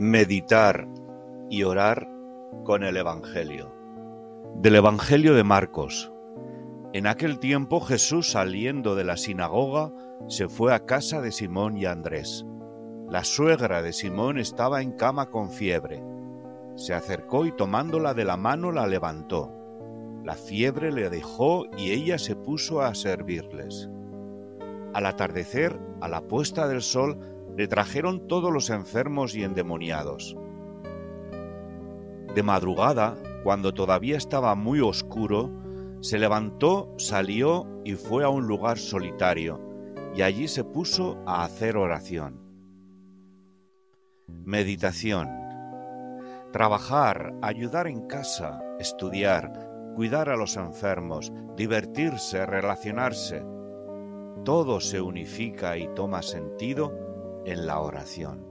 Meditar y orar con el Evangelio. Del Evangelio de Marcos. En aquel tiempo Jesús saliendo de la sinagoga se fue a casa de Simón y Andrés. La suegra de Simón estaba en cama con fiebre. Se acercó y tomándola de la mano la levantó. La fiebre le dejó y ella se puso a servirles. Al atardecer, a la puesta del sol, le trajeron todos los enfermos y endemoniados. De madrugada, cuando todavía estaba muy oscuro, se levantó, salió y fue a un lugar solitario, y allí se puso a hacer oración. Meditación. Trabajar, ayudar en casa, estudiar, cuidar a los enfermos, divertirse, relacionarse. Todo se unifica y toma sentido en la oración.